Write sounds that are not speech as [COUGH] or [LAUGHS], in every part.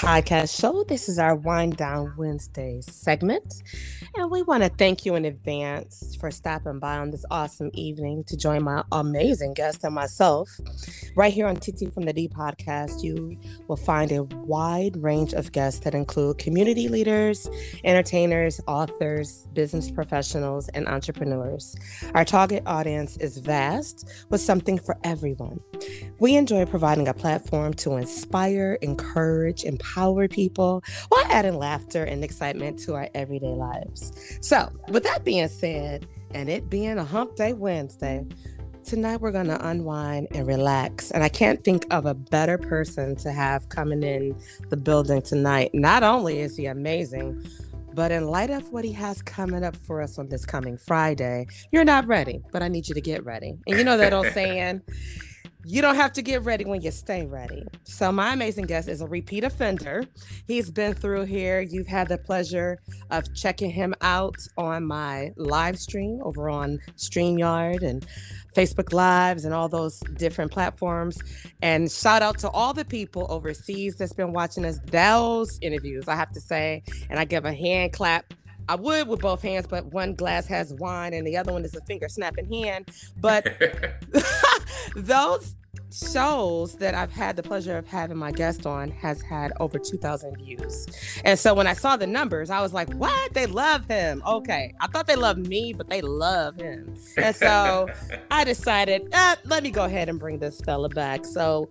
podcast show. This is our Wind Down Wednesday segment. And we want to thank you in advance for stopping by on this awesome evening to join my amazing guest and myself. Right here on TT from the D podcast, you will find a wide range of guests that include community leaders, entertainers, authors, business professionals, and entrepreneurs. Our target audience is vast with something for everyone. We enjoy providing a platform to inspire, encourage, empower people while adding laughter and excitement to our everyday lives. So, with that being said, and it being a hump day Wednesday, tonight we're going to unwind and relax. And I can't think of a better person to have coming in the building tonight. Not only is he amazing, but in light of what he has coming up for us on this coming Friday, you're not ready, but I need you to get ready. And you know that old [LAUGHS] saying, you don't have to get ready when you stay ready. So, my amazing guest is a repeat offender. He's been through here. You've had the pleasure of checking him out on my live stream over on StreamYard and Facebook Lives and all those different platforms. And shout out to all the people overseas that's been watching us, those interviews, I have to say. And I give a hand clap I would with both hands, but one glass has wine and the other one is a finger snapping hand. But [LAUGHS] [LAUGHS] those shows that I've had the pleasure of having my guest on has had over 2,000 views. And so when I saw the numbers, I was like, what? They love him. Okay. I thought they loved me, but they love him. And so [LAUGHS] I decided, eh, let me go ahead and bring this fella back. So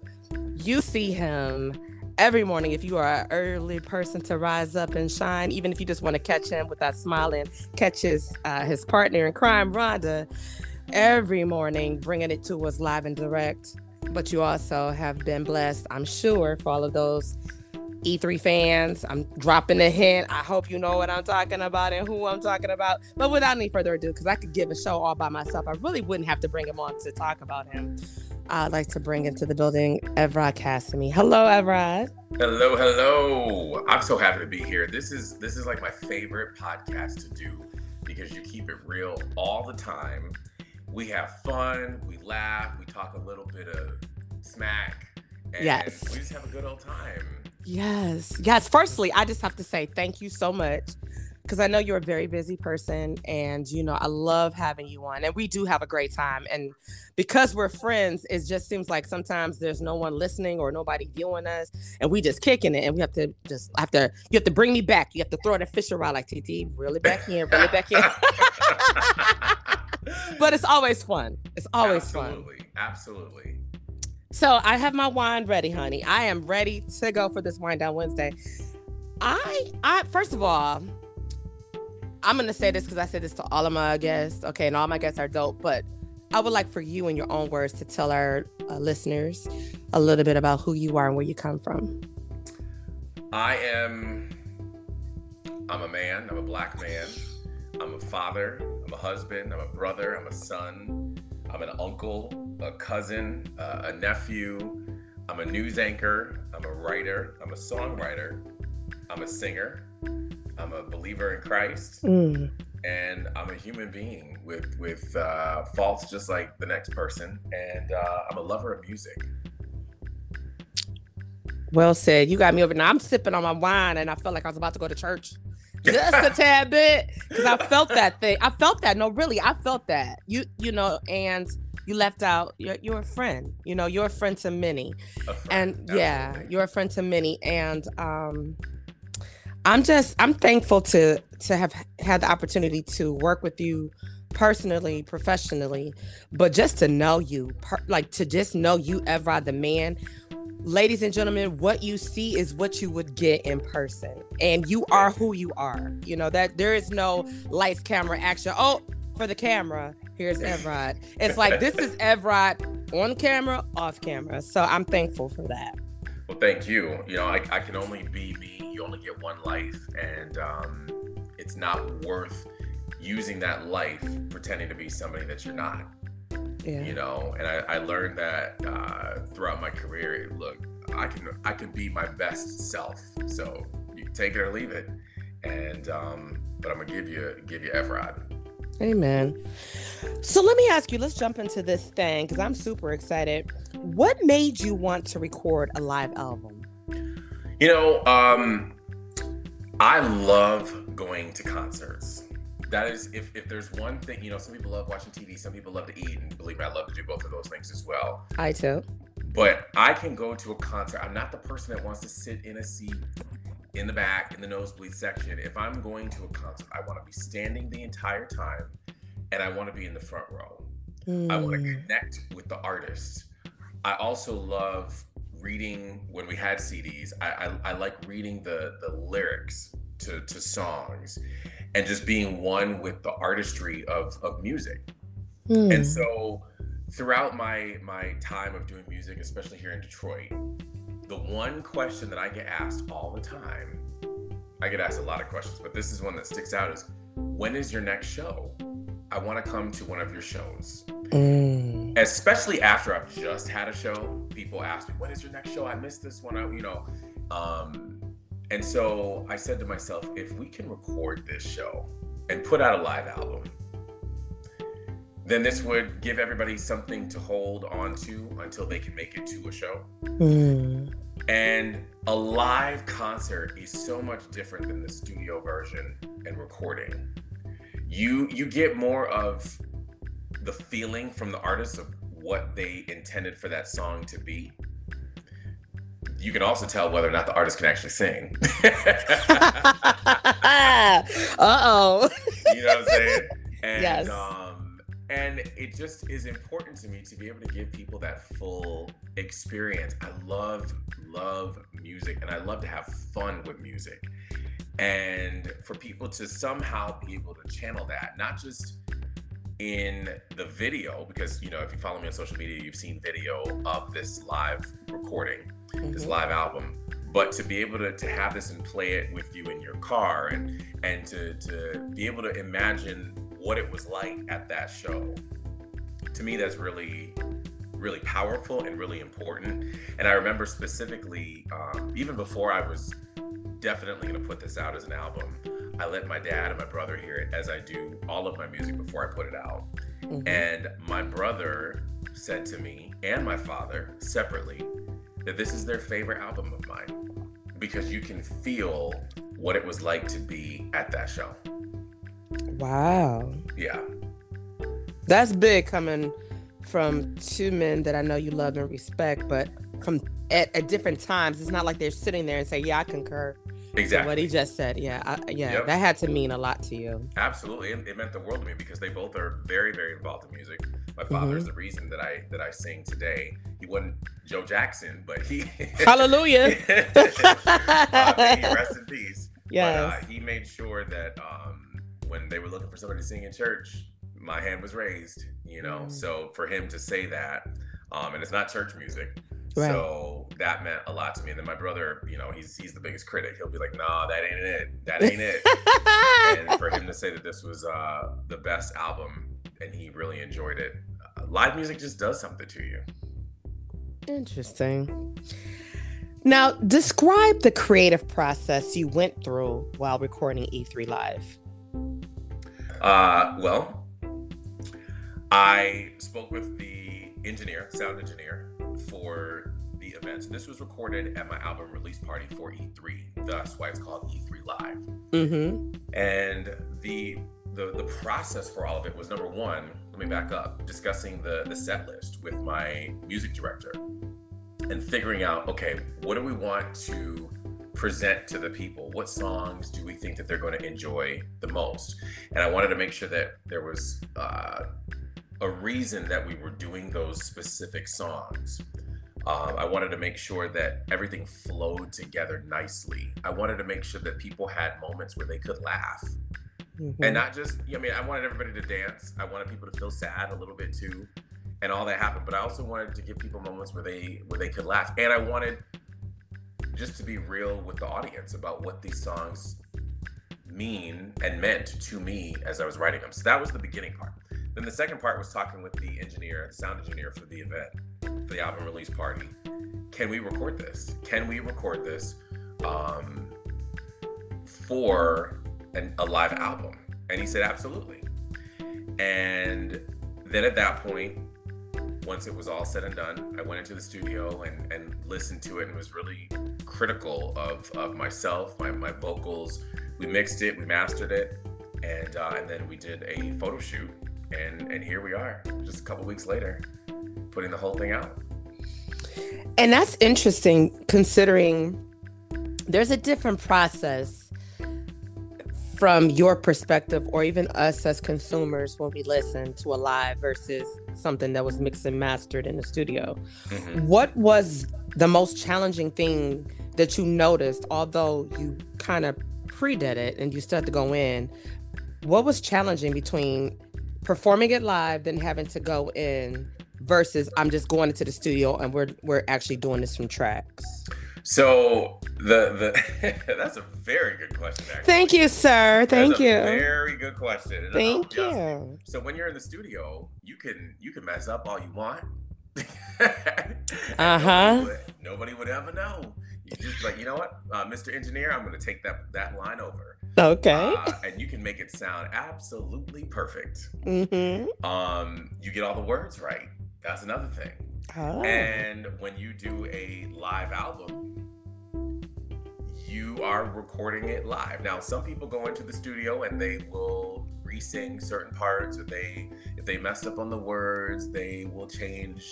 you see him every morning if you are an early person to rise up and shine even if you just want to catch him with that smile and catch his uh, his partner in crime rhonda every morning bringing it to us live and direct but you also have been blessed i'm sure for all of those E3 fans, I'm dropping a hint. I hope you know what I'm talking about and who I'm talking about. But without any further ado, because I could give a show all by myself, I really wouldn't have to bring him on to talk about him. I'd like to bring into the building Evrod Cassimy. Hello, Evrod. Hello, hello. I'm so happy to be here. This is this is like my favorite podcast to do because you keep it real all the time. We have fun, we laugh, we talk a little bit of smack, and yes. we just have a good old time. Yes. Yes. Firstly, I just have to say thank you so much because I know you're a very busy person and you know I love having you on and we do have a great time and because we're friends it just seems like sometimes there's no one listening or nobody viewing us and we just kicking it and we have to just have to you have to bring me back you have to throw the fish around like TT really back in really back in [LAUGHS] [LAUGHS] but it's always fun it's always absolutely, fun absolutely Absolutely. so I have my wine ready honey I am ready to go for this wine down Wednesday I I first of all I'm gonna say this because I said this to all of my guests. Okay, and all my guests are dope, but I would like for you, in your own words, to tell our uh, listeners a little bit about who you are and where you come from. I am. I'm a man. I'm a black man. I'm a father. I'm a husband. I'm a brother. I'm a son. I'm an uncle, a cousin, uh, a nephew. I'm a news anchor. I'm a writer. I'm a songwriter. I'm a singer. I'm a believer in Christ, mm. and I'm a human being with with uh, faults just like the next person. And uh, I'm a lover of music. Well said. You got me over now. I'm sipping on my wine, and I felt like I was about to go to church. Just a tad bit, because I felt that thing. I felt that. No, really, I felt that. You, you know, and you left out. You're, you're a friend. You know, you're a friend to many, and Absolutely. yeah, you're a friend to many. And um, I'm just I'm thankful to to have had the opportunity to work with you personally, professionally, but just to know you, per, like to just know you, Evrod the man. Ladies and gentlemen, what you see is what you would get in person, and you are who you are. You know that there is no lights, camera, action. Oh, for the camera, here's Evrod. It's like this is [LAUGHS] Evrod on camera, off camera. So I'm thankful for that. Well, thank you. You know, I, I can only be me. You only get one life, and um, it's not worth using that life pretending to be somebody that you're not. Yeah. You know, and I, I learned that uh, throughout my career. Look, I can I can be my best self. So you can take it or leave it. And um, but I'm gonna give you give you Evrod. Amen. So let me ask you, let's jump into this thing because I'm super excited. What made you want to record a live album? You know, um, I love going to concerts. That is, if, if there's one thing, you know, some people love watching TV, some people love to eat, and believe me, I love to do both of those things as well. I too. But I can go to a concert. I'm not the person that wants to sit in a seat in the back in the nosebleed section. If I'm going to a concert, I want to be standing the entire time and I want to be in the front row. Mm. I want to connect with the artist. I also love reading when we had CDs. I, I, I like reading the the lyrics to, to songs and just being one with the artistry of, of music. Mm. And so throughout my my time of doing music, especially here in Detroit, the one question that I get asked all the time, I get asked a lot of questions, but this is one that sticks out is when is your next show? I want to come to one of your shows. Mm. Especially after I've just had a show, people ask me, "When is your next show? I missed this one." I, you know, um, and so I said to myself, if we can record this show and put out a live album, then this would give everybody something to hold on to until they can make it to a show. Mm. And a live concert is so much different than the studio version and recording. You you get more of the feeling from the artist of what they intended for that song to be. You can also tell whether or not the artist can actually sing. [LAUGHS] [LAUGHS] uh oh. you know what I'm saying? And, yes. Um, and it just is important to me to be able to give people that full experience. I love, love music and I love to have fun with music. And for people to somehow be able to channel that, not just in the video because you know if you follow me on social media you've seen video of this live recording mm-hmm. this live album but to be able to, to have this and play it with you in your car and and to to be able to imagine what it was like at that show to me that's really really powerful and really important and i remember specifically um, even before i was definitely going to put this out as an album I let my dad and my brother hear it as I do all of my music before I put it out. Mm-hmm. And my brother said to me and my father separately that this is their favorite album of mine because you can feel what it was like to be at that show. Wow. Yeah. That's big coming from two men that I know you love and respect, but from at, at different times. It's not like they're sitting there and say, "Yeah, I concur." Exactly. What he just said. Yeah. I, yeah. Yep. That had to mean a lot to you. Absolutely. It, it, meant the world to me because they both are very, very involved in music. My father mm-hmm. is the reason that I that I sing today. He wasn't Joe Jackson, but he [LAUGHS] Hallelujah. [LAUGHS] uh, rest in peace. Yes. But, uh, he made sure that um, when they were looking for somebody to sing in church, my hand was raised, you know. Mm. So for him to say that, um, and it's not church music, Right. So that meant a lot to me. And then my brother, you know, he's he's the biggest critic. He'll be like, "Nah, that ain't it. That ain't it." [LAUGHS] and for him to say that this was uh, the best album and he really enjoyed it, uh, live music just does something to you. Interesting. Now, describe the creative process you went through while recording E3 Live. Uh, well, I spoke with the engineer, sound engineer, for the events. This was recorded at my album release party for E3, thus why it's called E3 Live. Mm-hmm. And the, the the process for all of it was number one. Let me back up. Discussing the the set list with my music director and figuring out okay, what do we want to present to the people? What songs do we think that they're going to enjoy the most? And I wanted to make sure that there was uh, a reason that we were doing those specific songs. Um, I wanted to make sure that everything flowed together nicely. I wanted to make sure that people had moments where they could laugh. Mm-hmm. And not just, I mean, I wanted everybody to dance. I wanted people to feel sad a little bit too, and all that happened. But I also wanted to give people moments where they where they could laugh. And I wanted just to be real with the audience about what these songs mean and meant to me as I was writing them. So that was the beginning part. Then the second part was talking with the engineer, the sound engineer for the event, for the album release party. Can we record this? Can we record this um, for an, a live album? And he said, absolutely. And then at that point, once it was all said and done, I went into the studio and, and listened to it and was really critical of, of myself, my, my vocals. We mixed it, we mastered it, and uh, and then we did a photo shoot, and and here we are, just a couple weeks later, putting the whole thing out. And that's interesting considering there's a different process from your perspective or even us as consumers when we listen to a live versus something that was mixed and mastered in the studio. Mm-hmm. What was the most challenging thing that you noticed, although you kind of pre-did it and you still had to go in? What was challenging between performing it live then having to go in versus I'm just going into the studio and we're we're actually doing this from tracks? So the the [LAUGHS] that's a very good question. Actually. Thank you, sir. Thank you. Very good question. And Thank you. So when you're in the studio, you can you can mess up all you want. [LAUGHS] uh huh. Nobody, nobody, would ever know. You just like you know what, uh, Mr. Engineer, I'm going to take that that line over. Okay. Uh, and you can make it sound absolutely perfect. Mm-hmm. Um, you get all the words right. That's another thing. Oh. And when you do a live album, you are recording it live. Now, some people go into the studio and they will re-sing certain parts, or they, if they messed up on the words, they will change,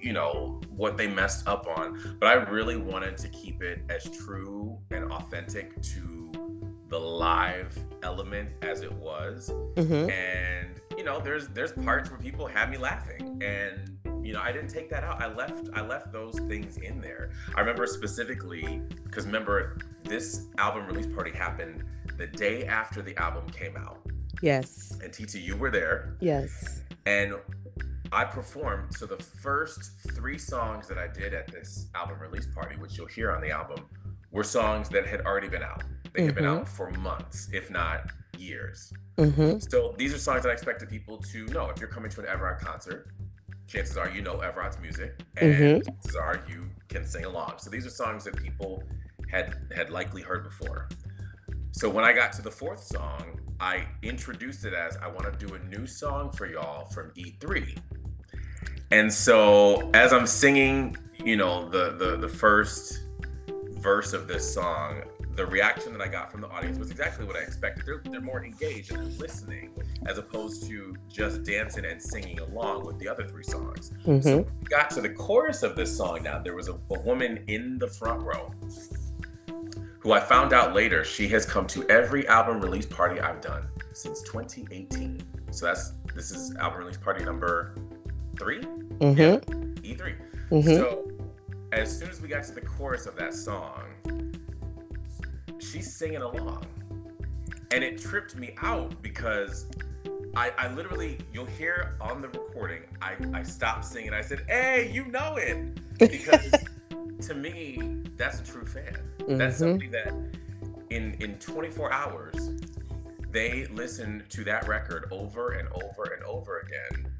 you know, what they messed up on. But I really wanted to keep it as true and authentic to the live element as it was. Mm-hmm. And you know, there's there's parts where people have me laughing, and you know i didn't take that out. I left i left those things in there. I remember specifically because remember this album release party happened the day after the album came out. Yes. And tt you were there. Yes. And i performed so the first three songs that i did at this album release party which you'll hear on the album were songs that had already been out. They had mm-hmm. been out for months if not years. Mm-hmm. so these are songs that i expected people to know. If you're coming to an Evrod concert chances are you know Evrod's music, and mm-hmm. chances are you can sing along. So these are songs that people had had likely heard before. So when I got to the fourth song, I introduced it as I want to do a new song for y'all from E3. And so as I'm singing, you know, the the the first verse of this song, the reaction that I got from the audience was exactly what I expected. They're, they're more engaged and they're listening as opposed to just dancing and singing along with the other three songs. Mm-hmm. So we got to the chorus of this song now. There was a, a woman in the front row who I found out later she has come to every album release party I've done since 2018. So that's this is album release party number 3 mm-hmm. Yeah, E3. Mm-hmm. So as soon as we got to the chorus of that song, she's singing along. And it tripped me out because I, I literally, you'll hear on the recording, I, I stopped singing. I said, Hey, you know it. Because [LAUGHS] to me, that's a true fan. Mm-hmm. That's somebody that in, in 24 hours, they listen to that record over and over and over again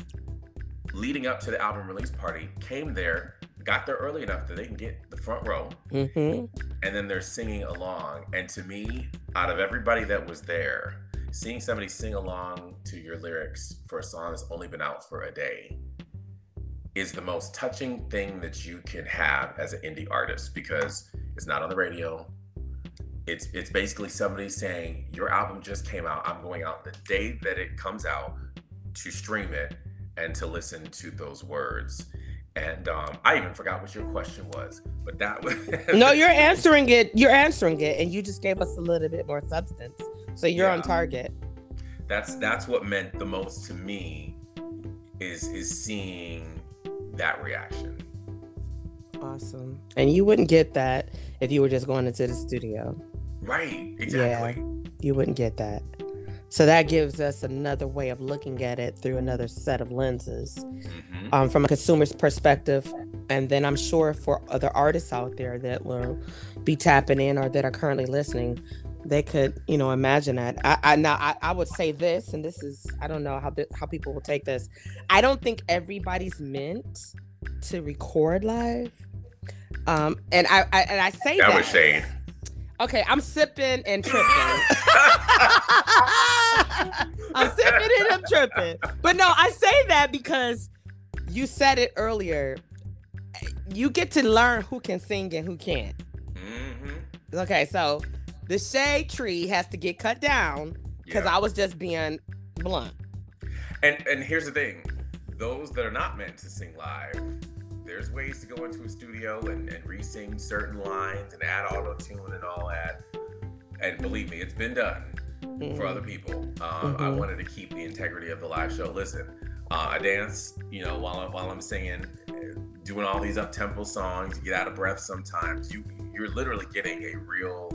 leading up to the album release party, came there, got there early enough that they can get the front row, mm-hmm. And then they're singing along. And to me, out of everybody that was there, seeing somebody sing along to your lyrics for a song that's only been out for a day is the most touching thing that you can have as an indie artist because it's not on the radio. It's it's basically somebody saying your album just came out. I'm going out the day that it comes out to stream it and to listen to those words. And um, I even forgot what your question was, but that was [LAUGHS] no. You're answering it. You're answering it, and you just gave us a little bit more substance, so you're yeah. on target. That's that's what meant the most to me, is is seeing that reaction. Awesome, and you wouldn't get that if you were just going into the studio. Right. Exactly. Yeah, you wouldn't get that. So that gives us another way of looking at it through another set of lenses mm-hmm. um, from a consumer's perspective. And then I'm sure for other artists out there that will be tapping in or that are currently listening, they could, you know, imagine that. I, I now I, I would say this, and this is I don't know how how people will take this. I don't think everybody's meant to record live. Um, and I, I and I say that, that was Shane. Okay, I'm sipping and tripping. [LAUGHS] [LAUGHS] I'm sipping and I'm tripping. But no, I say that because you said it earlier. You get to learn who can sing and who can't. Mm-hmm. Okay, so the shade tree has to get cut down because Yeah. I was just being blunt. And and here's the thing: those that are not meant to sing live, there's ways to go into a studio and, and re-sing certain lines and add auto tune and all that. And believe me, it's been done Mm. for other people. Um, I Mhm. wanted to keep the integrity of the live show. Listen, uh, I dance, you know, while I'm, while I'm singing, doing all these up tempo songs. You get out of breath sometimes. You you're literally getting a real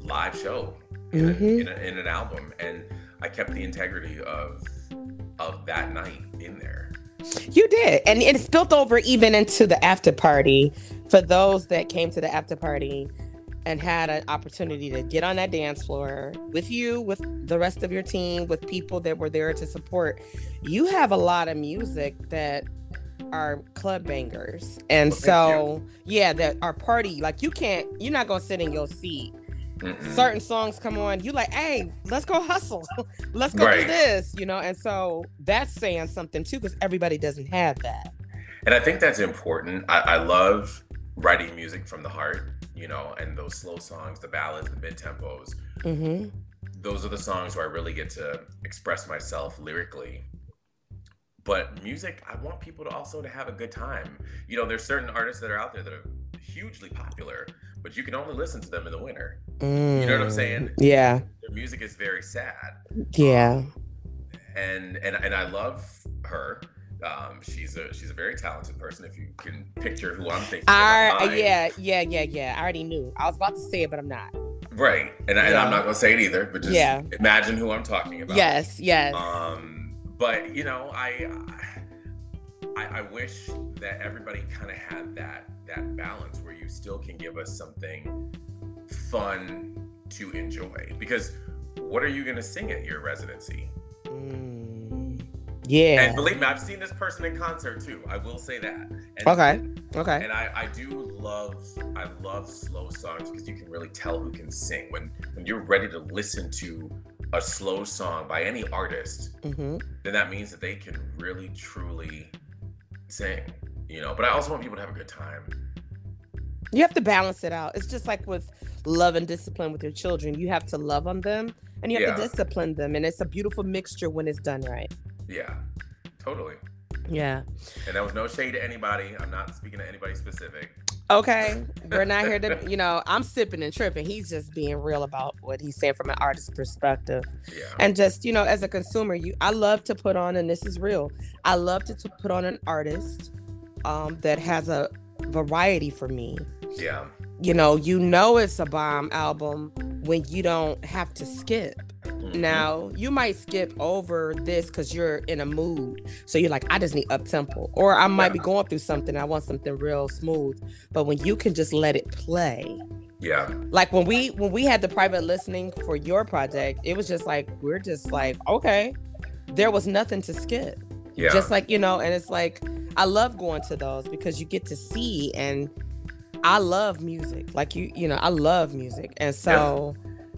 live show in, a- Mhm. in, a, in an album, and I kept the integrity of of that night in there. You did, and it spilled over even into the after party. For those that came to the after party and had an opportunity to get on that dance floor with you, with the rest of your team, with people that were there to support, you have a lot of music that are club bangers, and oh, Well, so yeah, that are party. Like you can't, you're not gonna sit in your seat. Mm-mm. Certain songs come on, you like, hey, let's go hustle, [LAUGHS] let's go do this, you know. And so that's saying something too, because everybody doesn't have that. And I think that's important. I, I love writing music from the heart, you know, and those slow songs, the ballads, the mid tempos. Mm-hmm. Those are the songs where I really get to express myself lyrically. But music, I want people to also to have a good time. You know, there's certain artists that are out there that are hugely popular, but you can only listen to them in the winter. You know what I'm saying? Yeah, Their music is very sad. yeah. and and and I love her. Um, she's a she's a very talented person. If you can picture who I'm thinking, in I yeah, yeah, yeah, yeah. I already knew. I was about to say it, but I'm not. right. And, I, and Yeah. I'm not gonna say it either, but just Yeah. imagine who I'm talking about. Yes, yes. Um, but you know, I I, I wish that everybody kind of had that that balance where you still can give us something fun to enjoy. Because what are you gonna sing at your residency? Mm, yeah. And believe me, I've seen this person in concert too. I will say that. And, Okay. Okay. And I, I do love I love slow songs because you can really tell who can sing. When when you're ready to listen to a slow song by any artist, hmm then that means that they can really truly sing. You know, but I also want people to have a good time. You have to balance it out. It's just like with love and discipline with your children. You have to love on them and you have to discipline them. And it's a beautiful mixture when it's done right. Yeah, totally. Yeah. And that was no shade to anybody. I'm not speaking to anybody specific. Okay. We're not here to, [LAUGHS] you know, I'm sipping and tripping. He's just being real about what he's saying from an artist's perspective. Yeah. and just you know as a consumer you i love to put on and this is real i love to, to put on an artist um, that has a variety for me Yeah. you know you know it's a bomb album when you don't have to skip Mhm. now you might skip over this because you're in a mood. So you're like i just need up tempo or i might be going through something i want something real smooth. But when you can just let it play Yeah. like when we when we had the private listening for your project it was just like we're just like okay. There was nothing to skip. Yeah. just like you know and it's like i love going to those because you get to see and i love music. Like you you know i love music. And so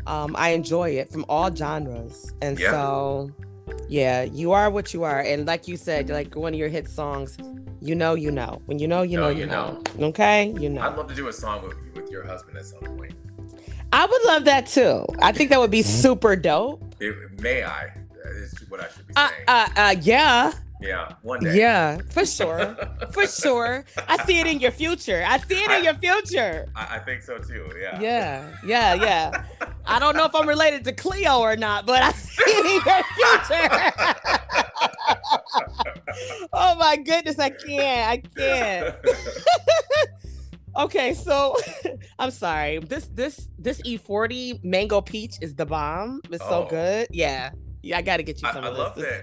um i enjoy it from all genres and Yeah. so yeah you are what you are and like you said like one of your hit songs you know you know when you know you Know, know you you know okay you know I'd love to do a song with with your husband at some point. I would love that too. I think that would be super dope. It, may I? Is what I should be Uh, saying. uh, uh, yeah, yeah, one day. yeah, for sure, [LAUGHS] for sure. I see it in your future. I see it in your future. I, I think so too. Yeah. Yeah, yeah, yeah. [LAUGHS] I don't know if I'm related to Cleo or not, but I see [LAUGHS] your future. [LAUGHS] oh my goodness, I can't. I can't. [LAUGHS] Okay, so I'm sorry. This this this E40 mango peach is the bomb. It's so Oh. good. Yeah. Yeah, I gotta get you some I of love this.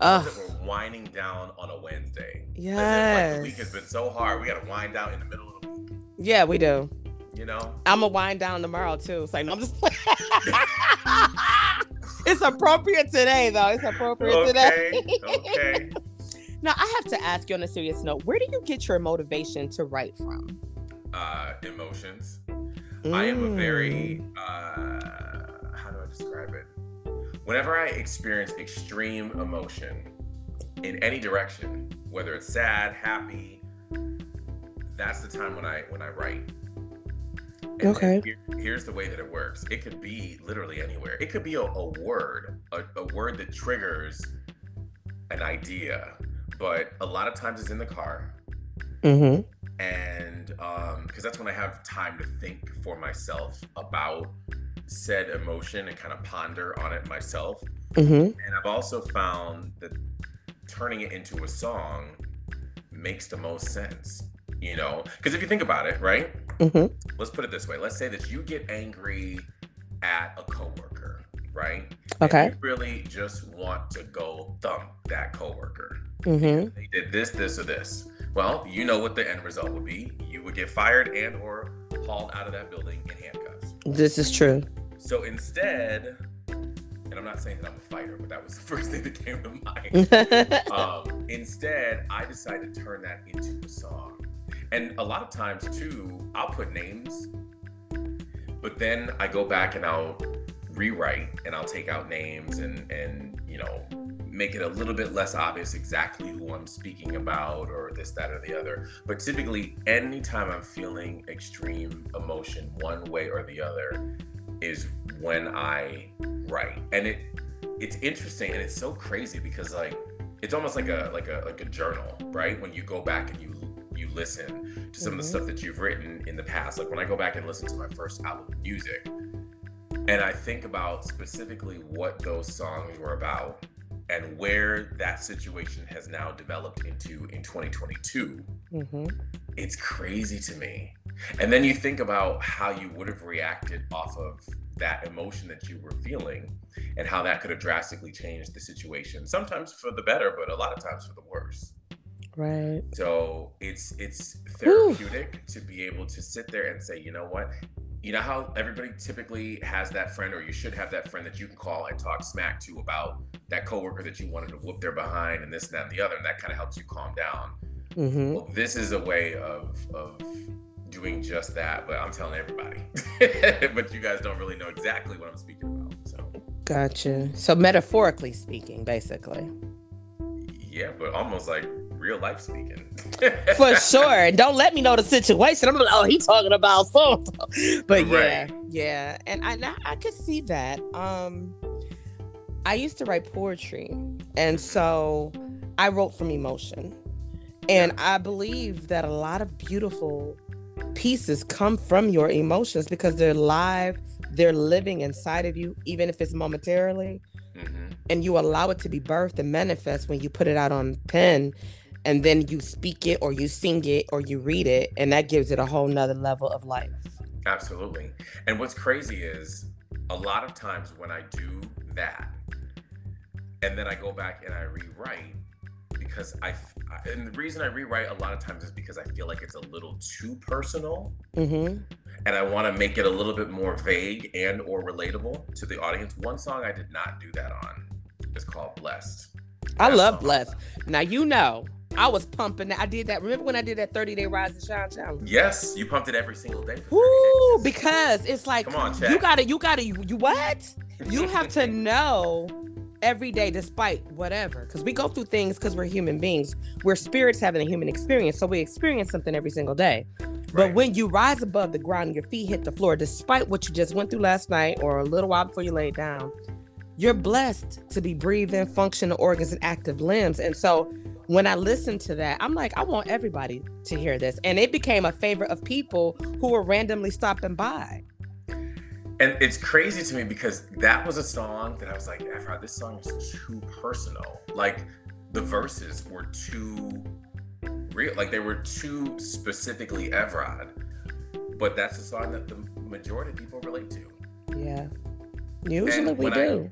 I love Ugh. that we're winding down on a Wednesday. Yeah. Like the week has been so hard. We got to wind down in the middle of the week. Yeah, we do. You know. I'm gonna wind down tomorrow too. It's like no, I'm just. [LAUGHS] it's appropriate today, though. It's appropriate today. Okay. okay. [LAUGHS] Now I have to ask you on a serious note. Where do you get your motivation to write from? Uh, emotions. I am a very Mm. uh, how do I describe it? Whenever I experience extreme emotion in any direction, whether it's sad, happy. That's the time when I when I write. And Okay. here- here's the way that it works. It could be literally anywhere. It could be a, a word, a, a word that triggers an idea. But a lot of times it's in the car, Mm-hmm. and because that's when I have time to think for myself about said emotion and kind of ponder on it myself. Mm-hmm. And I've also found that turning it into a song makes the most sense. You know, because if you think about it, right? Mm-hmm. Let's put it this way. Let's say that you get angry at a coworker, right? And Okay. you really just want to go thump that coworker. Mm-hmm. They did this, this, or this. Well, you know what the end result would be. You would get fired and or hauled out of that building in handcuffs. This is true. So instead, and I'm not saying that I'm a fighter, but that was the [LAUGHS] first thing that came to mind. [LAUGHS] um, instead, I decided to turn that into a song. And a lot of times, too, I'll put names, but then I go back and I'll rewrite and I'll take out names and and you know make it a little bit less obvious exactly who I'm speaking about or this, that, or the other. But typically, anytime I'm feeling extreme emotion, one way or the other, is when I write. And it it's interesting and it's so crazy because like it's almost like a like a like a journal, right? When you go back and you you listen to some of the Mhm. stuff that you've written in the past. Like when I go back and listen to my first album of music, and I think about specifically what those songs were about and where that situation has now developed into in 2022 mm-hmm. it's crazy to me. And then you think about how you would have reacted off of that emotion that you were feeling and how that could have drastically changed the situation. Sometimes for the better, but a lot of times for the worse. Right. So it's it's therapeutic to be able to sit there and say, you know what? You know how everybody typically has that friend, or you should have that friend that you can call and talk smack to about that coworker that you wanted to whoop their behind and this, and that, and the other, and that kind of helps you calm down. Mm-hmm. Well, this is a way of of doing just that, but I'm telling everybody. [LAUGHS] but you guys don't really know exactly what I'm speaking about. So Gotcha. So metaphorically speaking, basically. yeah, but almost like real life speaking. For [LAUGHS] sure. Don't let me know the situation. I'm like, oh, he talking about so. [LAUGHS] But yeah, Right. yeah. And I, and I I could see that. Um I used to write poetry. And so I wrote from emotion. And I believe that a lot of beautiful pieces come from your emotions because they're live, they're living inside of you, even if it's momentarily. hmm and you allow it to be birthed and manifest when you put it out on pen and then you speak it or you sing it or you read it and that gives it a whole nother level of life Absolutely. And what's crazy is a lot of times when I do that, and then I go back and I rewrite because I, and the reason I rewrite a lot of times is because I feel like it's a little too personal mm-hmm. and I want to make it a little bit more vague and or relatable to the audience. One song I did not do that on is called Blessed. i That love song- blessed now you know i was pumping that. I did that. Remember when i did that 30 day rise and shine challenge? Yes, you pumped it every single day. For 30 Woo, because it's like Come on, you gotta you gotta you, you what? You [LAUGHS] have to know every day despite whatever because we go through things because we're human beings. We're spirits having a human experience so we experience something every single day. But Right. when you rise above the ground and your feet hit the floor despite what you just went through last night or a little while before you laid down you're blessed to be breathing functional organs and active limbs. And so when i listened to that i'm like i want everybody to hear this and it became a favorite of people who were randomly stopping by And it's crazy to me because that was a song that I was like, Evrod, this song is too personal. Like the verses were too real, like they were too specifically Evrod. But that's a song that the majority of people relate to. Yeah. Usually And we do.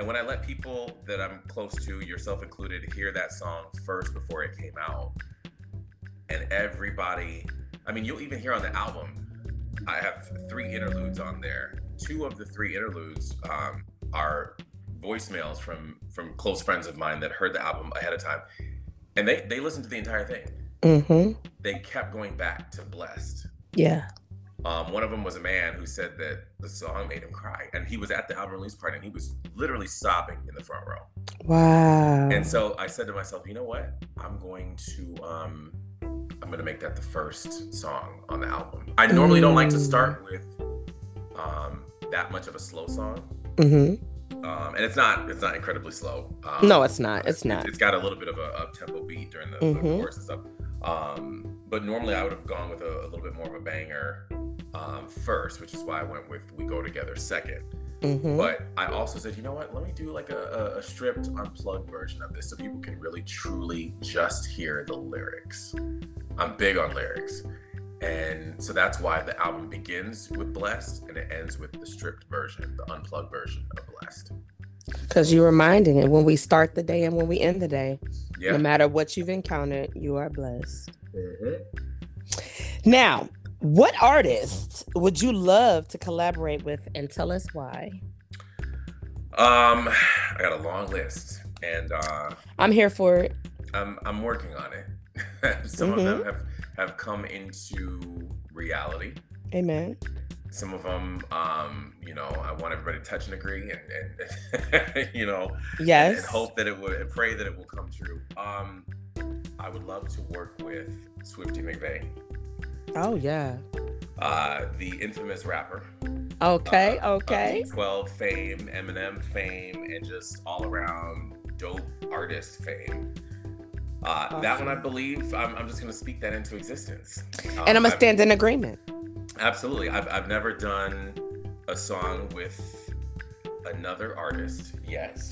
And when I let people that I'm close to, yourself included, hear that song first before it came out, and everybody, I mean, you'll even hear on the album, I have three interludes on there. Two of the three interludes um, are voicemails from from close friends of mine that heard the album ahead of time, and they they listened to the entire thing. Mm-hmm. They kept going back to "Blessed," Yeah. Um, one of them was a man who said that the song made him cry, and he was at the album release party and he was literally sobbing in the front row. Wow. And so I said to myself, you know what? I'm going to um, I'm gonna make that the first song on the album. I normally don't like to Mm. start with um, that much of a slow song, Mm-hmm. um, and it's not it's not incredibly slow. Um, No, it's not. It's not. it's got a little bit of a up tempo beat during the, Mhm. the chorus and stuff. Um, but normally I would have gone with a, a little bit more of a banger um, first, which is why I went with "We Go Together" second. hmm But I also said, you know what? Let me do like a, a, a stripped, unplugged version of this so people can really, truly just hear the lyrics. I'm big on lyrics. And so that's why the album begins with Blessed and it ends with the stripped version, the unplugged version of Blessed. Because you're reminding it when we start the day and when we end the day, Yeah. no matter what you've encountered, you are blessed. Mhm. Now, what artist would you love to collaborate with and tell us why? Um, I got a long list and uh, I'm here for it. I'm, I'm working on it. [LAUGHS] Some of them have, have come into reality. Amen. Some of them um you know i want everybody to touch and agree and, and [LAUGHS] you know Yes. and hope that it would and pray that it will come true um i would love to work with Swifty McVay Oh yeah. uh the infamous rapper Okay. uh, okay. D12 fame eminem fame and just all around dope artist fame uh, That one, I believe, I'm, I'm just going to speak that into existence. and Um, I'm gonna stand in agreement. Absolutely. I've, I've never done a song with another artist yet.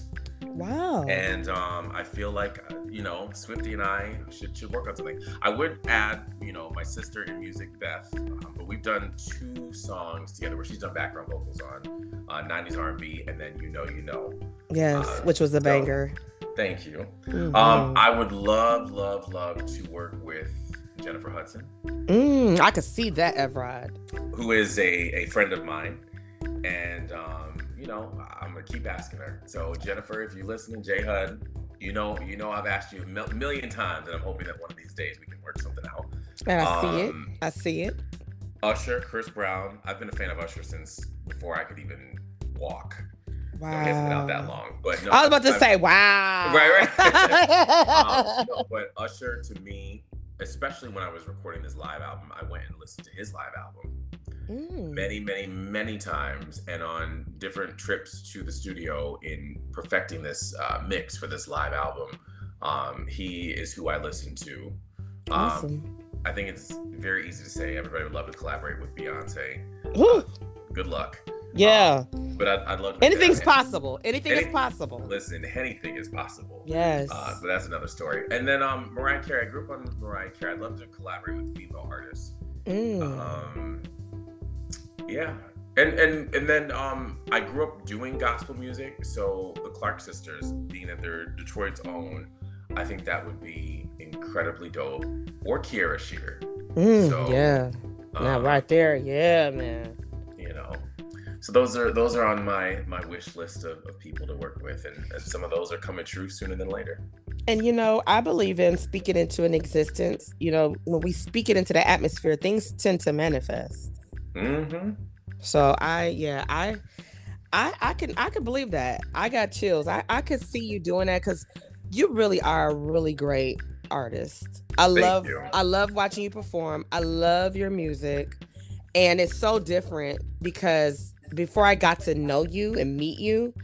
Wow. And um, I feel like, you know, Swifty and I should, should work on something. I would add, you know, my sister in music, Beth, um, but we've done two songs together where she's done background vocals on uh, 90s R&B and then You Know You Know. yes, uh, which was a so- banger. Thank you. Mhm. Um, I would love, love, love to work with Jennifer Hudson. Mm, I could see that, Evrod. who is a, a friend of mine. And, um, you know, I'm going to keep asking her. So, Jennifer, if you're listening, J HUD, you know, you know, I've asked you a mil- million times, and I'm hoping that one of these days we can work something out. And I see it. Um, I see it. Usher, Chris Brown. I've been a fan of Usher since before I could even walk. Wow. No, he hasn't been out that long. But no, I was about to I've- say, wow. Right, right. [LAUGHS] um, no, but Usher to me, especially when I was recording this live album, I went and listened to his live album. Mm. many, many, many times, and on different trips to the studio in perfecting this uh, mix for this live album. Um, he is who I listen to. Um, Awesome. I think it's very easy to say everybody would love to collaborate with Beyonce. Whew. Good luck. yeah. But I'd, I'd love to. Anything's possible. Anything is possible. Listen, anything is possible. Yes. Uh, but that's another story. And then um, Mariah Carey. I grew up on Mariah Carey. I'd love to collaborate with female artists. Mm. Um, yeah, and and and then um, I grew up doing gospel music, so the Clark sisters, being that they're Detroit's own, I think that would be incredibly dope. Or Kierra Sheard. Mm, so, yeah. Now um, right there. Yeah, man. You know, so those are those are on my my wish list of, of people to work with, and, and some of those are coming true sooner than later. And you know, I believe in speaking into an existence. You know, when we speak it into the atmosphere, things tend to manifest. Mm-hmm. So I, yeah, I, I, I can, I can believe that. I got chills. I, I could see you doing that because you really are a really great artist. I Thank love, you. I love watching you perform. I love your music, and it's so different because before I got to know you and meet you,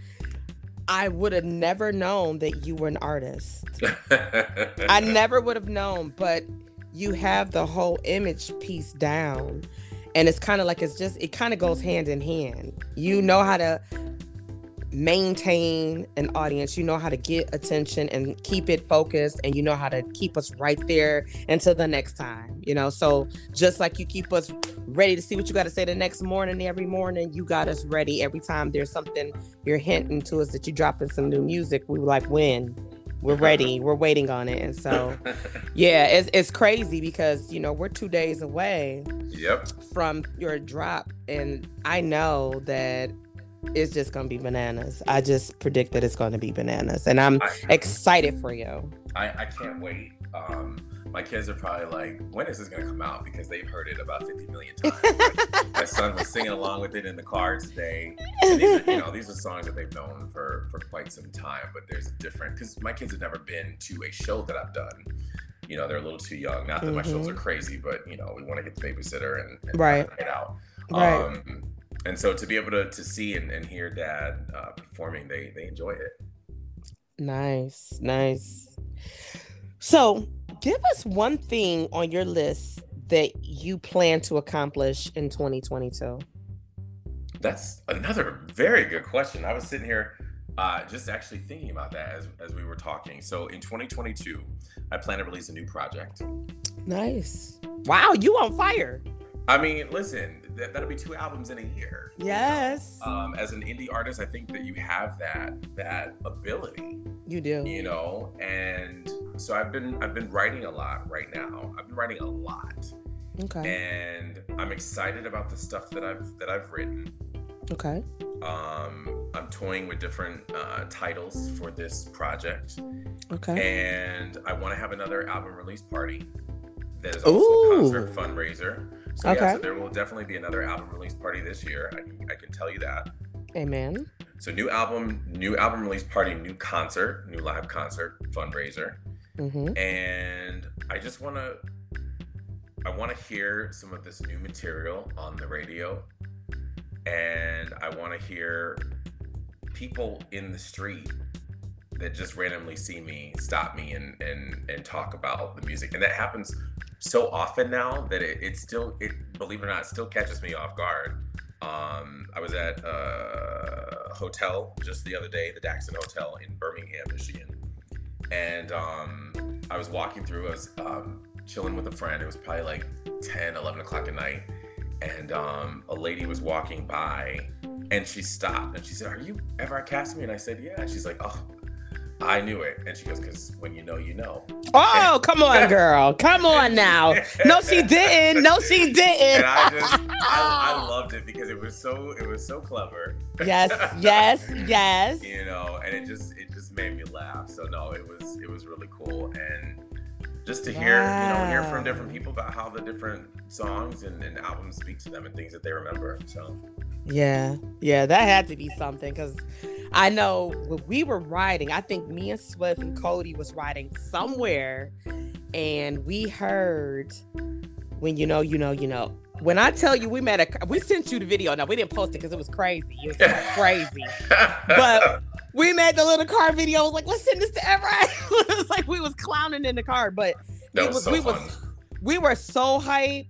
I would have never known that you were an artist. [LAUGHS] I never would have known, but you have the whole image piece down. And it's kind of like it's just, it kind of goes hand in hand. You know how to maintain an audience, you know how to get attention and keep it focused, and you know how to keep us right there until the next time, you know. So just like you keep us ready to see what you got to say the next morning, every morning, you got us ready every time there's something you're hinting to us that you're dropping some new music. We were like, when? We're [LAUGHS] ready. We're waiting on it. And so, [LAUGHS] yeah, it's, it's crazy because, you know, we're two days away yep. from your drop. And I know that it's just going to be bananas. I just predict that it's going to be bananas. And I'm excited for you. I, I can't wait. Um, my kids are probably like, when is this gonna come out? Because they've heard it about 50 million times. [LAUGHS] my son was singing along with it in the car today. [LAUGHS] And these are, you know, these are songs that they've known for for quite some time, but there's a different because my kids have never been to a show that I've done. You know, they're a little too young. Not that mm-hmm. my shows are mm-hmm. crazy, but you know, we want to get the babysitter and, and right it out. Right. Um, and so to be able to, to see and, and hear dad uh, performing, they they enjoy it. Nice, nice. So give us one thing on your list that you plan to accomplish in 2022. That's another very good question. I was sitting here uh, just actually thinking about that as, as we were talking. So in 2022, I plan to release a new project. Nice. Wow, you on fire. I mean, listen, that, that'll be two albums in a year. Yes. You know? um, as an indie artist, I think that you have that that ability. You do. You know, and so I've been I've been writing a lot right now. I've been writing a lot. Okay. And I'm excited about the stuff that I've that I've written. Okay. Um, I'm toying with different uh, titles for this project. Okay. And I want to have another album release party that is also Ooh. a concert fundraiser. So okay. yeah, so there will definitely be another album release party this year. I can, I can tell you that. Amen. So new album, new album release party, new concert, new live concert fundraiser, mm-hmm. and I just want to, I want to hear some of this new material on the radio, and I want to hear people in the street that just randomly see me stop me and and and talk about the music, and that happens so often now that it, it still it believe it or not still catches me off guard. Um, I was at a hotel just the other day, the Daxton Hotel in Birmingham, Michigan, and um, I was walking through. I was um, chilling with a friend. It was probably like 10, 11 o'clock at night, and um, a lady was walking by, and she stopped and she said, "Are you Evrod Cassimy?" And I said, "Yeah." And she's like, "Oh." I knew it. And she goes, because when you know, you know. Oh, come on, [LAUGHS] girl. Come on now. No, she didn't. No, she didn't. And I just, I, I, [LAUGHS] loved it because it was so, it was so clever. Yes, yes, yes. [LAUGHS] you know, and it just, it just made me laugh. So no, it was, it was really cool. And just to hear, wow. you know, hear from different people about how the different songs and, and albums speak to them and things that they remember. So. Yeah, yeah, that had to be something because I know when we were riding, I think me and Swift and Cody was riding somewhere, and we heard when you know, you know, you know. When I tell you we met a, we sent you the video. Now we didn't post it because it was crazy. It was [LAUGHS] crazy, but we made the little car video. I was like, let's send this to Evrod. [LAUGHS] it was like we was clowning in the car, but that it was, was so we fun. was we were so hyped.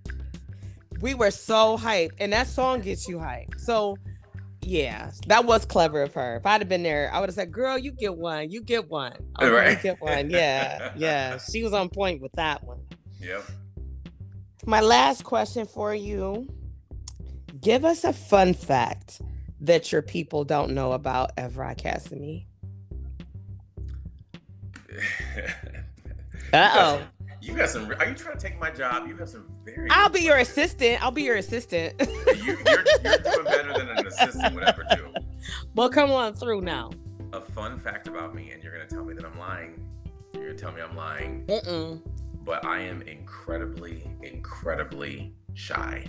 We were so hyped, and that song gets you hyped. So yeah, that was clever of her. If I'd have been there, I would have said, "Girl, you get one. You get one. [LAUGHS] Oh, right. You get one." Yeah, yeah. [LAUGHS] She was on point with that one. Yep. My last question for you: Give us a fun fact that your people don't know about Evrod Cassimy. [LAUGHS] uh oh. You got some. Are you trying to take my job? You have some very. I'll be your assistant. I'll be your assistant. you, are doing better than an assistant would ever do. Well, come on through now. A fun fact about me, and you're gonna tell me that I'm lying. You're gonna tell me I'm lying. Mm-mm. But I am incredibly, incredibly shy.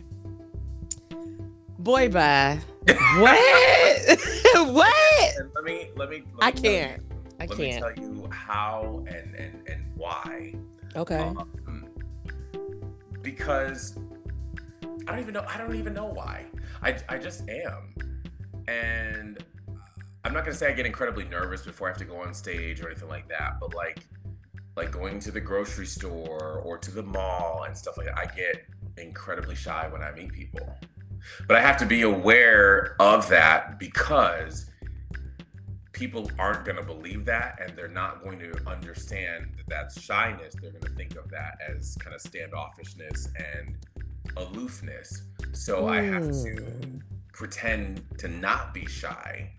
Boy, bye. what? [LAUGHS] what? And let me let me. Let me I can't. You, I let can't. Let me tell you how and and and why Okay. Um, because I don't even know. I don't even know why. I I just am, and I'm not gonna say I get incredibly nervous before I have to go on stage or anything like that. But like like going to the grocery store or to the mall and stuff like that, I get incredibly shy when I meet people. But I have to be aware of that because people aren't going to believe that and they're not going to understand that that's shyness. They're going to think of that as kind of standoffishness and aloofness. So mm. I have to hmm. pretend to not be shy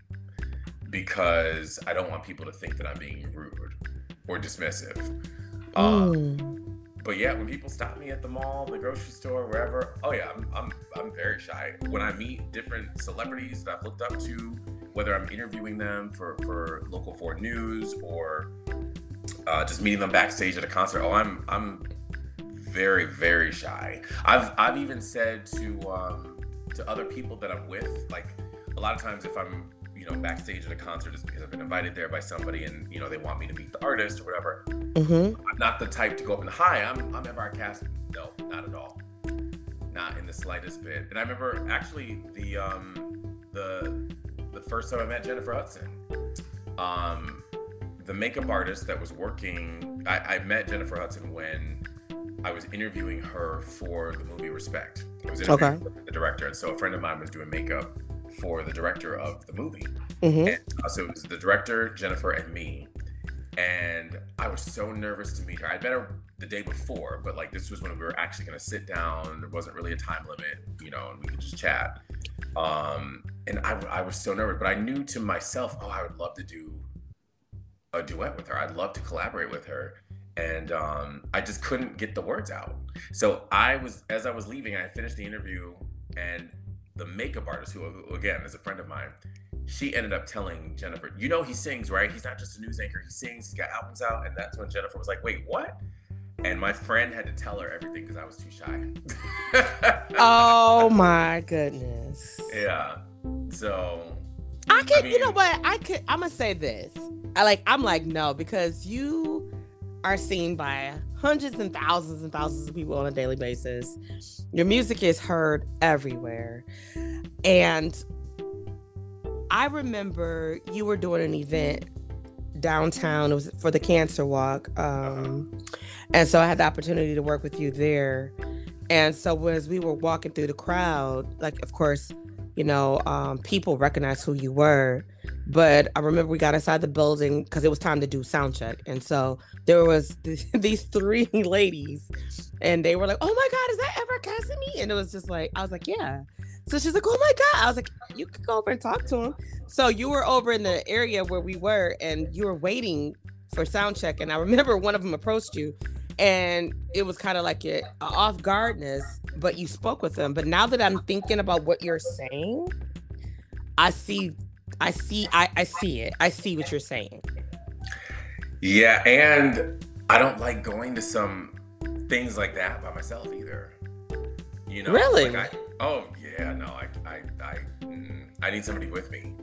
because I don't want people to think that I'm being rude or dismissive. Mm. Um, but yeah, when people stop me at the mall, the grocery store, wherever, oh yeah, I'm, I'm, I'm very shy. When I meet different celebrities that I've looked up to, whether I'm interviewing them for, for local 4 news or uh, just meeting them backstage at a concert. Oh, I'm I'm very very shy. I've I've even said to um, to other people that I'm with, like a lot of times if I'm you know backstage at a concert, it's because I've been invited there by somebody, and you know they want me to meet the artist or whatever. Mm-hmm. I'm not the type to go up and hi, I'm I'm Evrod Cast. No, not at all. Not in the slightest bit. And I remember actually the um the the first time I met Jennifer Hudson. Um, the makeup artist that was working, I, I met Jennifer Hudson when I was interviewing her for the movie Respect. I was interviewing Okay. the director, and so a friend of mine was doing makeup for the director of the movie. Mm-hmm. And, uh, so it was the director, Jennifer, and me. And I was so nervous to meet her. I'd met her the day before, but like this was when we were actually going to sit down. There wasn't really a time limit, you know, and we could just chat. Um, and I, I was so nervous, but I knew to myself, oh, I would love to do a duet with her. I'd love to collaborate with her. And um, I just couldn't get the words out. So I was, as I was leaving, I finished the interview, and the makeup artist, who who, again is a friend of mine, she ended up telling Jennifer, you know, he sings, right? He's not just a news anchor. He sings. He's got albums out. And that's when Jennifer was like, wait, what? And my friend had to tell her everything because I was too shy. [LAUGHS] Oh my goodness. yeah. So I can I you know what? I could. I'm gonna say this. I like. I'm like no because you are seen by hundreds and thousands and thousands of people on a daily basis. Your music is heard everywhere, and I remember you were doing an event downtown. It was for the Cancer Walk, um, and so I had the opportunity to work with you there. And so as we were walking through the crowd, like of course you know, um, people recognized who you were. But I remember we got inside the building because it was time to do sound check, and so there was th- [LAUGHS] these three [LAUGHS] ladies, and they were like, "Oh my God, is that Evrod Cassimy?" And it was just like, I was like, "Yeah." So she's like, "Oh my God!" I was like, "You could go over and talk to him." So you were over in the area where we were, and you were waiting for sound check, and I remember one of them approached you, and it was kind of like a, a off guardness, but you spoke with them. But now that I'm thinking about what you're saying, I see, I see, I, I see it. I see what you're saying. Yeah, and I don't like going to some things like that by myself either. You know, Really? Like I, oh yeah, no, I, I, I, mm, I need somebody with me,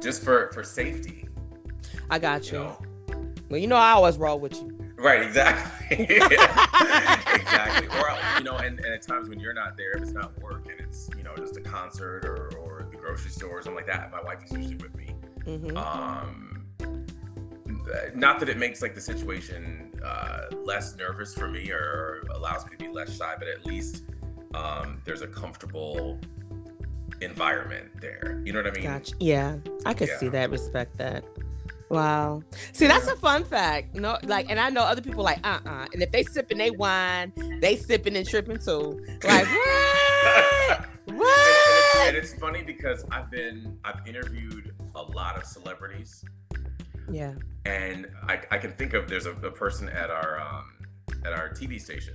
just for for safety. I got You you. know, Well, you know I always roll with you. Right? Exactly, [LAUGHS] exactly. Or you know, and, and at times when you're not there, if it's not work and it's you know just a concert or or the grocery store or something like that, my wife is usually with me. hmm um not that it makes like the situation uh less nervous for me or allows me to be less shy but at least um there's a comfortable environment there you know what i mean Gotcha. Yeah, I could see that. Respect that. Wow. See, that's a fun fact. No, like, and I know other people like, uh, uh And if they sipping they wine, they sipping and tripping too. Like, [LAUGHS] what? And- what? and it's funny because i've been i've interviewed a lot of celebrities Yeah. and I, I can think of there's a, a person at our um, at our TV station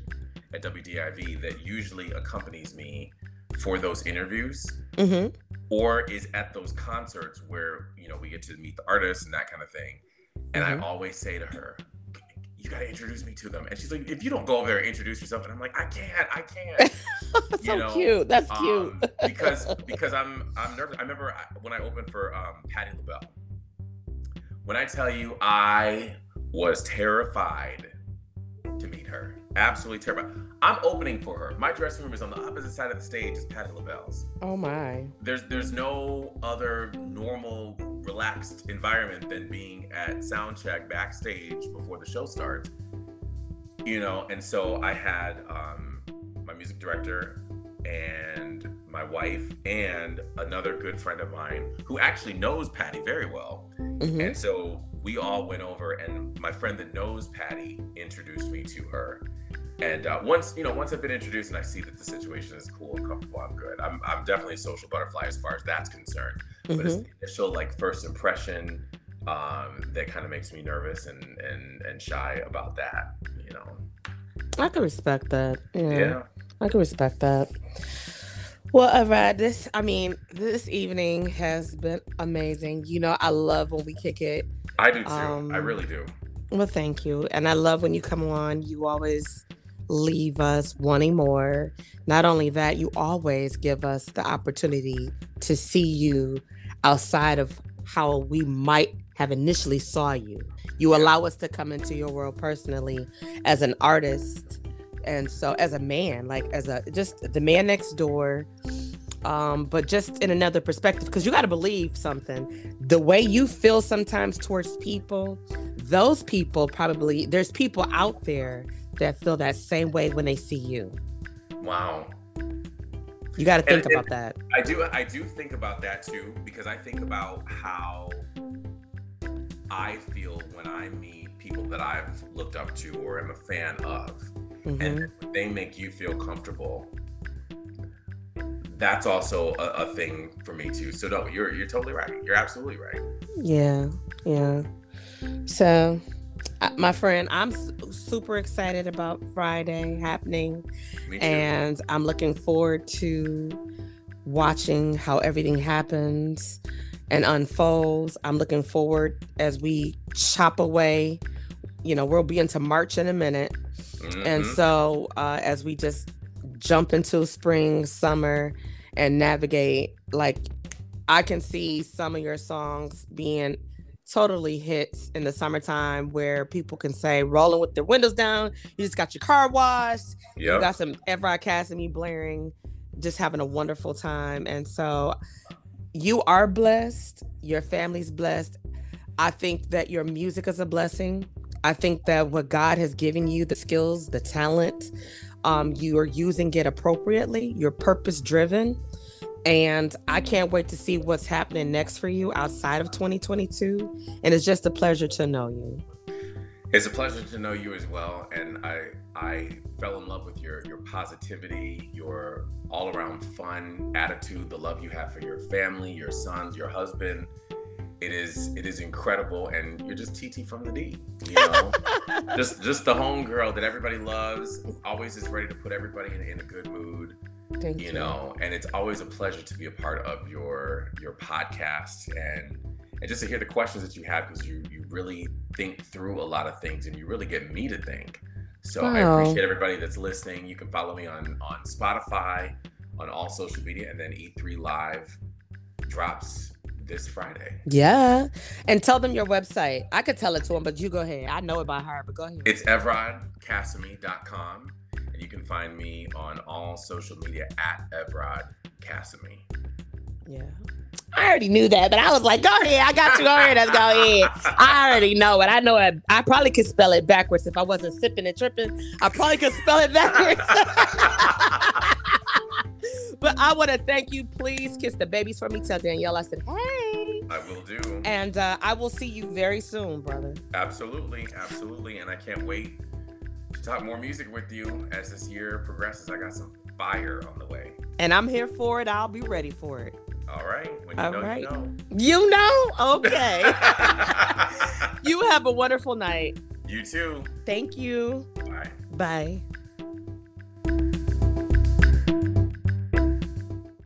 at WDIV that usually accompanies me for those interviews Mm-hmm. or is at those concerts where you know we get to meet the artists and that kind of thing and Mhm. I always say to her you got to introduce me to them and she's like if you don't go over there and introduce yourself and I'm like I can't I can't [LAUGHS] so know, cute. That's cute. um, because [LAUGHS] because I'm I'm nervous. I remember when I opened for um, Patti LaBelle. When I tell you I was terrified to meet her, absolutely terrified. I'm opening for her. My dressing room is on the opposite side of the stage as Patti LaBelle's. oh my. There's there's no other normal relaxed environment than being at soundcheck backstage before the show starts. You know, and so I had um, my music director and my wife and another good friend of mine who actually knows Patti very well. hmm And so we all went over, and my friend that knows Patti introduced me to her. And uh, once you know, once I've been introduced and I see that the situation is cool and comfortable, I'm good. I'm, I'm definitely a social butterfly as far as that's concerned. But it's hmm the initial like first impression um, that kind of makes me nervous and and and shy about that. You know. I can respect that. Yeah. Yeah. I can respect that. Well, Evrod, this I mean, this evening has been amazing. You know, I love when we kick it. I do too. I Um, really do. Well, thank you. And I love when you come on, you always leave us wanting more. Not only that, you always give us the opportunity to see you outside of how we might have initially saw you. You allow us to come into your world personally as an artist and so as a man, like as a just the man next door, um, but just in another perspective, because you got to believe something. The way you feel sometimes towards people, those people probably there's people out there that feel that same way when they see you. Wow. You got to think and, about and that. I do. I do think about that too because I think about how I feel when I meet people that I've looked up to or am a fan of, mm-hmm. and they make you feel comfortable. That's also a, a thing for me too. So no, you're you're totally right. You're absolutely right. Yeah, yeah. So my friend, I'm super excited about Friday happening, and I'm looking forward to watching how everything happens and unfolds. I'm looking forward as we chop away. You know, we'll be into March in a minute, mm-hmm. and so uh, as we just jump into spring, summer, and navigate, like I can see some of your songs being totally hits in the summertime where people can say rolling with their windows down. You just got your car washed. Yep. You got some Evrod Cassimy blaring, just having a wonderful time. And so you are blessed. Your family's blessed. I think that your music is a blessing. I think that what God has given you, the skills, the talent, um, you are using it appropriately. You're purpose driven. And I can't wait to see what's happening next for you outside of 2022. And it's just a pleasure to know you. It's a pleasure to know you as well. And I I fell in love with your your positivity, your all around fun attitude, the love you have for your family, your sons, your husband. It is it is incredible, and you're just TT from the D. You know, [LAUGHS] just just the home girl that everybody loves. Always is ready to put everybody in, in a good mood. Thank you. You know, and it's always a pleasure to be a part of your your podcast and and just to hear the questions that you have because you you really think through a lot of things and you really get me to think. So wow. I appreciate everybody that's listening. You can follow me on on Spotify, on all social media, and then E3 Live drops this Friday. Yeah. And tell them your website. I could tell it to them, but you go ahead. I know it by heart, but go ahead. It's evrodcassimy.com. And you can find me on all social media at evrodcassimy. Yeah. I already knew that, but I was like, go ahead. I got you. Go ahead. Let's go ahead. I already know it. I know it. I probably could spell it backwards if I wasn't sipping and tripping. I probably could spell it backwards. [LAUGHS] but I want to thank you. Please kiss the babies for me. Tell Danielle I said, hey. I will do. And uh, I will see you very soon, brother. Absolutely. Absolutely. And I can't wait to talk more music with you as this year progresses. I got some fire on the way. And I'm here for it. I'll be ready for it. All right. When you All know, right. you know. You know? Okay. [LAUGHS] you have a wonderful night. You too. Thank you. Bye. Bye.